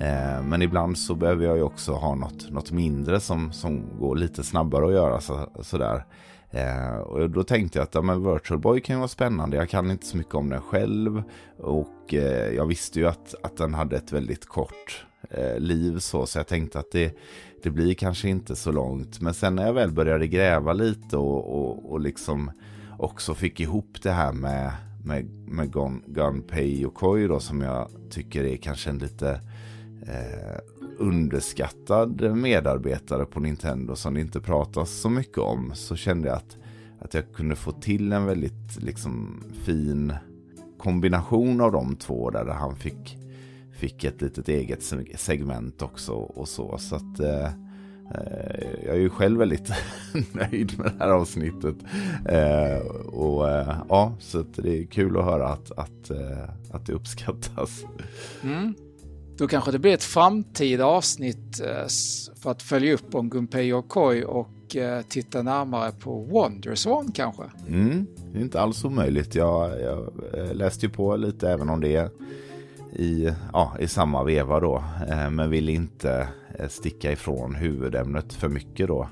Eh, men ibland så behöver jag ju också ha något, något mindre som, som går lite snabbare att göra så, sådär. Eh, och då tänkte jag att ja, men Virtual Boy kan ju vara spännande. Jag kan inte så mycket om den själv. Och eh, jag visste ju att, att den hade ett väldigt kort eh, liv så. Så jag tänkte att det, det blir kanske inte så långt. Men sen när jag väl började gräva lite och, och, och liksom också fick ihop det här med, med, med Gun, Gunpei och Koi då som jag tycker är kanske en lite eh, underskattad medarbetare på Nintendo som det inte pratas så mycket om så kände jag att, att jag kunde få till en väldigt liksom, fin kombination av de två där han fick, fick ett litet eget segment också och så. Så att eh, eh jag är ju själv väldigt *laughs* nöjd med det här avsnittet. Eh, och eh, ja, så det är kul att höra att, att, eh, att det uppskattas. Mm. Då kanske det blir ett framtida avsnitt eh, för att följa upp om Gunpei och Koi och eh, titta närmare på Wonderswan kanske. Mm, det är inte alls omöjligt. Jag, jag eh, läste ju på lite även om det i, ja, i samma veva då. Men vill inte sticka ifrån huvudämnet för mycket då.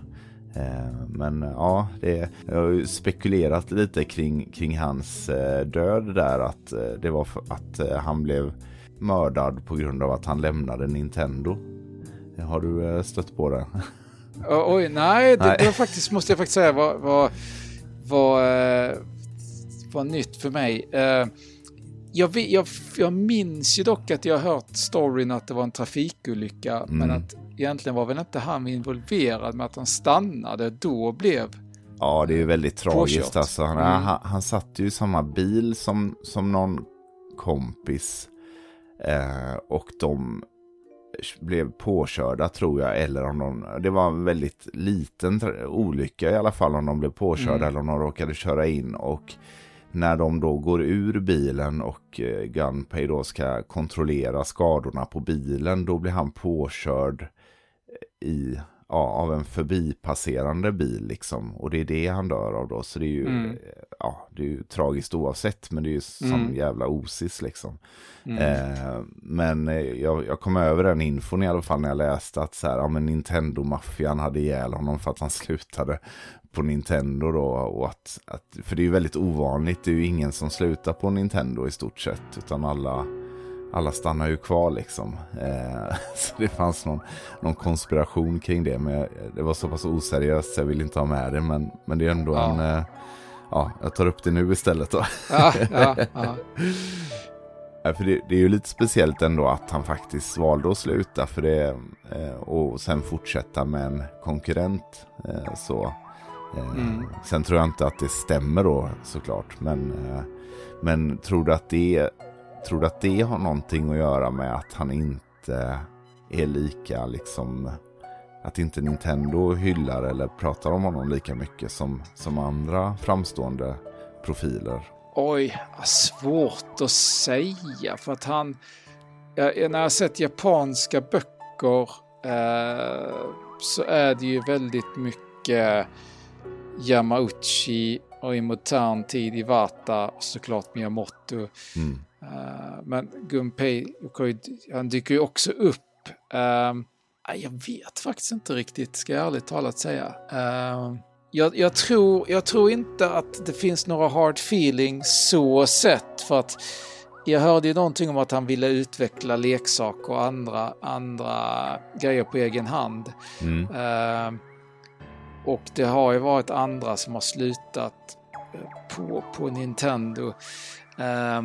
Men ja, det, jag har ju spekulerat lite kring, kring hans död där. Att det var för att han blev mördad på grund av att han lämnade Nintendo. Har du eh, stött på det? Oj, nej, det, nej. det var faktiskt, måste jag faktiskt säga, var, var, var, eh, var nytt för mig. Eh, jag, jag, jag minns ju dock att jag har hört storyn att det var en trafikolycka, mm. men att egentligen var väl inte han involverad med att han stannade då blev Ja, det är ju väldigt tragiskt alltså. Han, mm. han, han satt ju i samma bil som, som någon kompis Eh, och de blev påkörda tror jag, eller om de, det var en väldigt liten olycka i alla fall om de blev påkörda mm. eller om de råkade köra in och när de då går ur bilen och eh, Gunpei då ska kontrollera skadorna på bilen, då blir han påkörd i ja, av en förbipasserande bil liksom. Och det är det han dör av då. Så det är ju, mm. ja, det är ju tragiskt oavsett. Men det är ju sån mm. jävla osis liksom. Mm. Eh, men eh, jag, jag kom över den infon i alla fall när jag läste att så här, ja, men Nintendo-maffian hade ihjäl honom för att han *laughs* slutade på Nintendo då. Och att, att, för det är ju väldigt ovanligt. Det är ju ingen som slutar på Nintendo i stort sett. Utan alla alla stannar ju kvar liksom. Eh, *laughs* så det fanns någon, någon konspiration kring det. Men jag, det var så pass oseriöst så jag vill inte ha med det. Men, men det är ändå ja. en... Eh, ja, jag tar upp det nu istället då. Ja, *laughs* ja, ja. för det, det, är ju lite speciellt ändå att han faktiskt valde att sluta för det eh, och sen fortsätta med en konkurrent. Eh, så. Eh, mm. Sen tror jag inte att det stämmer då såklart. Men, eh, men tror du att det Tror du att det har någonting att göra med att han inte är lika liksom att inte Nintendo hyllar eller pratar om honom lika mycket som, som andra framstående profiler? Oj, svårt att säga för att han... Jag, när jag sett japanska böcker eh, så är det ju väldigt mycket Yamauchi och i modern tid Iwata och såklart Miyamoto. Mm. Uh, men Gunpei han dyker ju också upp. Uh, jag vet faktiskt inte riktigt, ska jag ärligt talat säga. Uh, jag, jag, tror, jag tror inte att det finns några hard feelings så sett för att jag hörde ju någonting om att han ville utveckla leksaker och andra, andra grejer på egen hand. Mm. Uh, och det har ju varit andra som har slutat på, på Nintendo. Uh,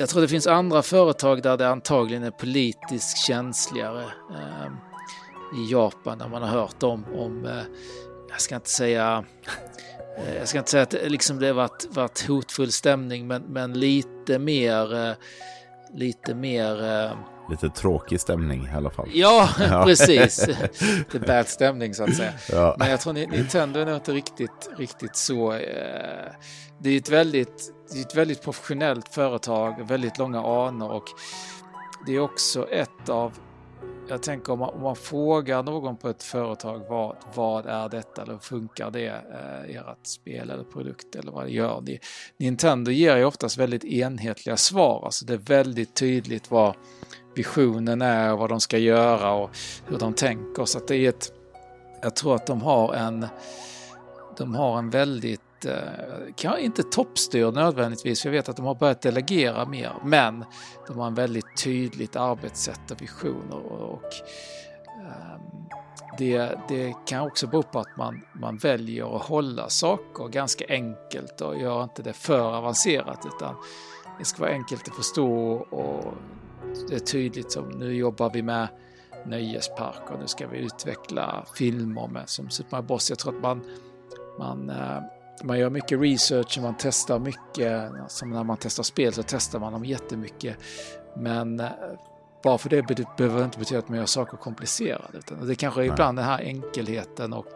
jag tror det finns andra företag där det antagligen är politiskt känsligare. Eh, I Japan där man har hört om, om eh, jag ska inte säga eh, jag ska inte säga att liksom det varit, varit hotfull stämning men, men lite mer eh, lite mer eh, Lite tråkig stämning i alla fall. Ja, *laughs* precis. Det är bad stämning så att säga. Ja. Men jag tror Nintendo är nog inte riktigt, riktigt så. Eh, det är ett väldigt, det är ett väldigt professionellt företag, väldigt långa anor och det är också ett av jag tänker om man, om man frågar någon på ett företag vad, vad är detta eller funkar det, eh, ert spel eller produkt eller vad gör ni? Nintendo ger ju oftast väldigt enhetliga svar, alltså det är väldigt tydligt vad visionen är, och vad de ska göra och hur de tänker. Så att det är ett, jag tror att de har en, de har en väldigt Eh, kanske inte toppstyrd nödvändigtvis, för jag vet att de har börjat delegera mer, men de har en väldigt tydligt arbetssätt och visioner och ehm, det, det, kan också bero på att man, man väljer att hålla saker ganska enkelt och gör inte det för avancerat utan det ska vara enkelt att förstå och det är tydligt som nu jobbar vi med nöjespark och nu ska vi utveckla filmer med som Super Mario Bros. Jag tror att man, man, eh, man gör mycket research och man testar mycket. Som när man testar spel så testar man dem jättemycket. Men eh, bara för det behöver inte betyda att man gör saker komplicerade. Utan det kanske är ibland den här enkelheten och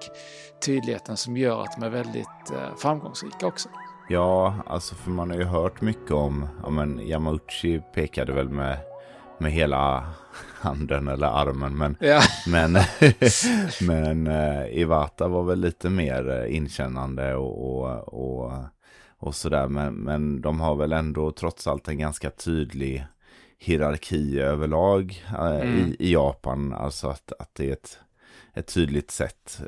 tydligheten som gör att de är väldigt eh, framgångsrika också. Ja, alltså för man har ju hört mycket om, ja men Yamauchi pekade väl med med hela handen eller armen. Men, ja. *laughs* men, men uh, Iwata var väl lite mer uh, inkännande och, och, och, och sådär. Men, men de har väl ändå trots allt en ganska tydlig hierarki överlag uh, mm. i, i, Japan. Alltså att, att det är ett, ett tydligt sätt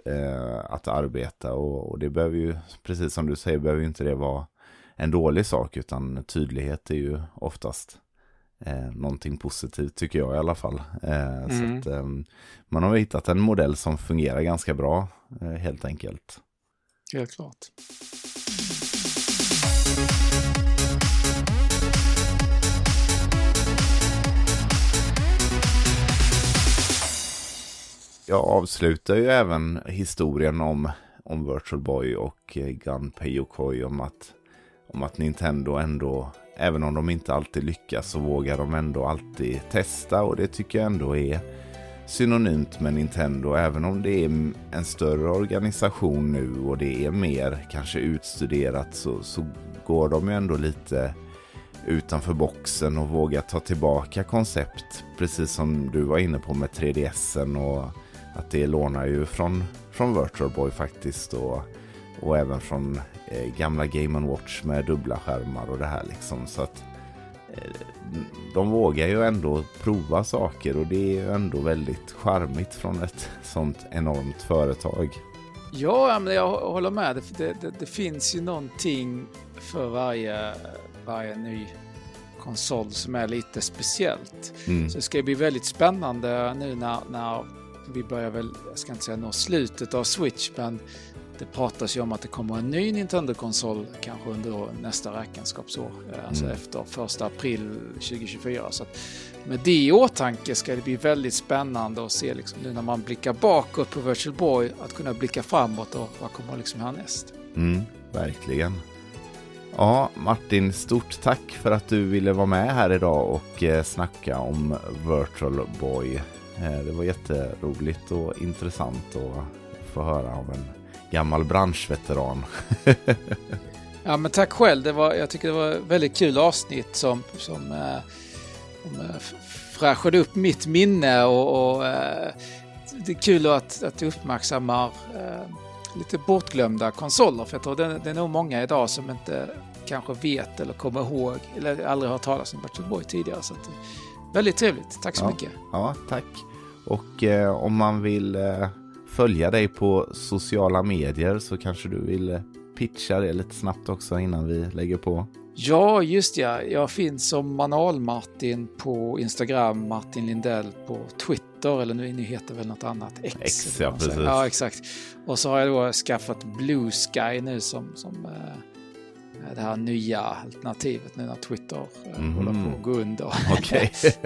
att arbeta. Och, och det behöver ju, precis som du säger, behöver ju inte det vara en dålig sak. Utan tydlighet är ju oftast eh, någonting positivt tycker jag i alla fall. Eh, mm. så att, eh, man har hittat en modell som fungerar ganska bra eh, helt enkelt. Helt klart. Jag avslutar ju även historien om, om Virtual Boy och eh, Gunpei Yokoi om att, om att Nintendo ändå Även om de inte alltid lyckas så vågar de ändå alltid testa och det tycker jag ändå är synonymt med Nintendo. Även om det är en större organisation nu och det är mer kanske utstuderat så, så går de ju ändå lite utanför boxen och vågar ta tillbaka koncept. Precis som du var inne på med 3DSen och att det lånar ju från, från Virtual Boy faktiskt. Och, och även från eh, gamla Game Watch med dubbla skärmar och det här liksom. Så att eh, de vågar ju ändå prova saker och det är ju ändå väldigt charmigt från ett sånt enormt företag. Ja, men jag håller med. Det, det, det, finns ju någonting för varje, varje ny konsol som är lite speciellt. Mm. Så det ska bli väldigt spännande nu när, när vi börjar väl, jag ska inte säga nå slutet av Switch, men det pratas ju om att det kommer en ny Nintendo-konsol kanske under nästa räkenskapsår, eh, alltså mm. efter första april 2024. Så med det i åtanke ska det bli väldigt spännande att se liksom, nu när man blickar bakåt på Virtual Boy, att kunna blicka framåt och vad kommer liksom härnäst. Mm, verkligen. Ja, Martin, stort tack för att du ville vara med här idag och eh, snacka om Virtual Boy. Eh, det var jätteroligt och intressant att få höra om en gammal branschveteran. ja, men tack själv. Det var, jag tycker det var väldigt kul avsnitt som, som, eh, som eh, fräschade upp mitt minne och, och eh, det är kul att, att du uppmärksammar eh, lite bortglömda konsoler. För jag tror det, det är nog många idag som inte kanske vet eller kommer ihåg eller aldrig har talat om Virtual Boy tidigare. Så att, väldigt trevligt. Tack så ja, mycket. Ja, tack. Och eh, om man vill eh, följa dig på sociala medier så kanske du vill eh, pitcha det lite snabbt också innan vi lägger på. Ja, just ja. Jag finns som Manual-Martin på Instagram, Martin Lindell på Twitter, eller nu, heter väl något annat. X. X ja, precis. Ja, exakt. Och så har jag då skaffat Blue Sky nu som, som eh, det här nya alternativet nu när Twitter mm. håller på att gå under. Okej, *laughs*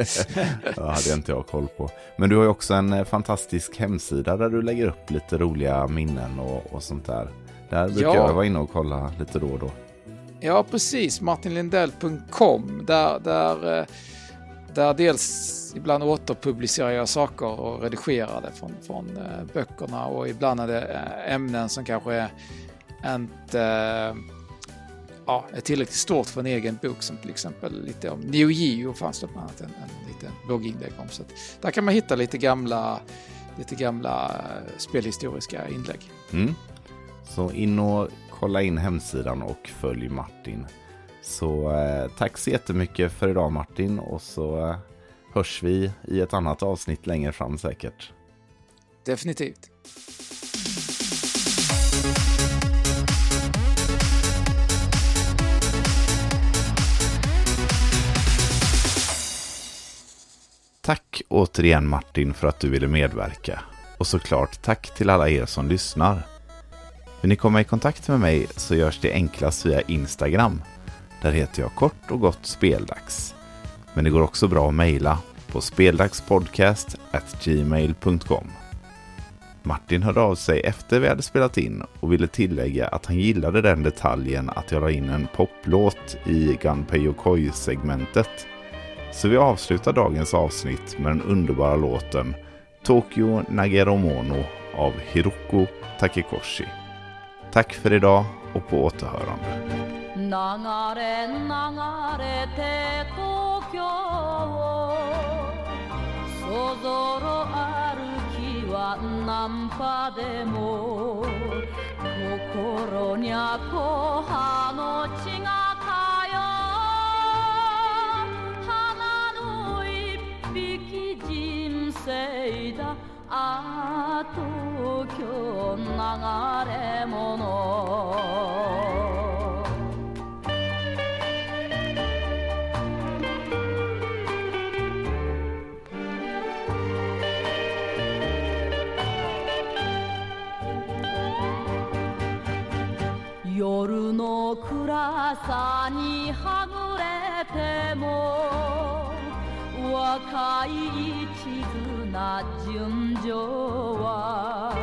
det hade inte jag koll på. Men du har ju också en eh, fantastisk hemsida där du lägger upp lite roliga minnen och, och sånt där. Där brukar ja. jag vara inne och kolla lite då och då. Ja, precis. martinlindell.com. Där, där, eh, där dels ibland återpublicerar jag saker och redigerar det från, från böckerna och ibland är det ämnen som kanske är inte ja, är tillräckligt stort för en egen bok som till exempel lite om Neo Geo fanns det bland annat en, en liten blogginlägg om. Så där kan man hitta lite gamla, lite gamla eh, spelhistoriska inlägg. Mm. Så in och kolla in hemsidan och följ Martin. Så eh, tack så jättemycket för idag Martin och så eh, hörs vi i ett annat avsnitt längre fram säkert. Definitivt. Tack återigen Martin för att du ville medverka. Och såklart tack till alla er som lyssnar. Vill ni komma i kontakt med mig så görs det enklast via Instagram. Där heter jag kort och gott Speldags. Men det går också bra att mejla på speldagspodcast.gmail.com. Martin hörde av sig efter vi hade spelat in och ville tillägga att han gillade den detaljen att jag la in en poplåt i Gunpei Yokoi-segmentet så vi avslutar dagens avsnitt med den underbara låten Tokyo Nageromono av Hiroko Takekoshi. Tack för idag och på återhörande. 流れ流れて東京そぞろ歩きはナンパでも心にゃ小葉の血が 生だ。あ東京流れ物夜の暗さにはぐれても若いな純情は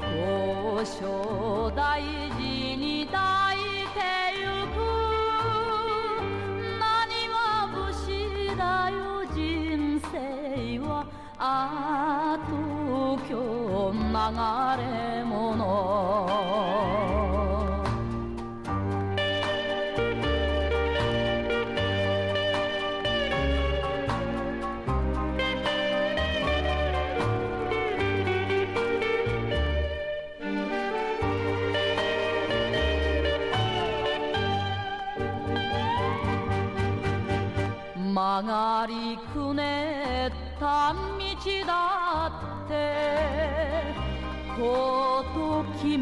交渉大事に抱いてゆく。何も武士だよ人生は。あと今日流れ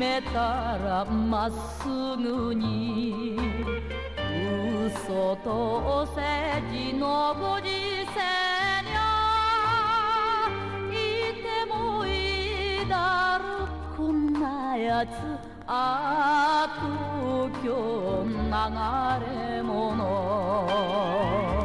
めたらまっすぐに嘘とお世辞のご時世にゃいてもいいだろこんなやつああ東京流れ物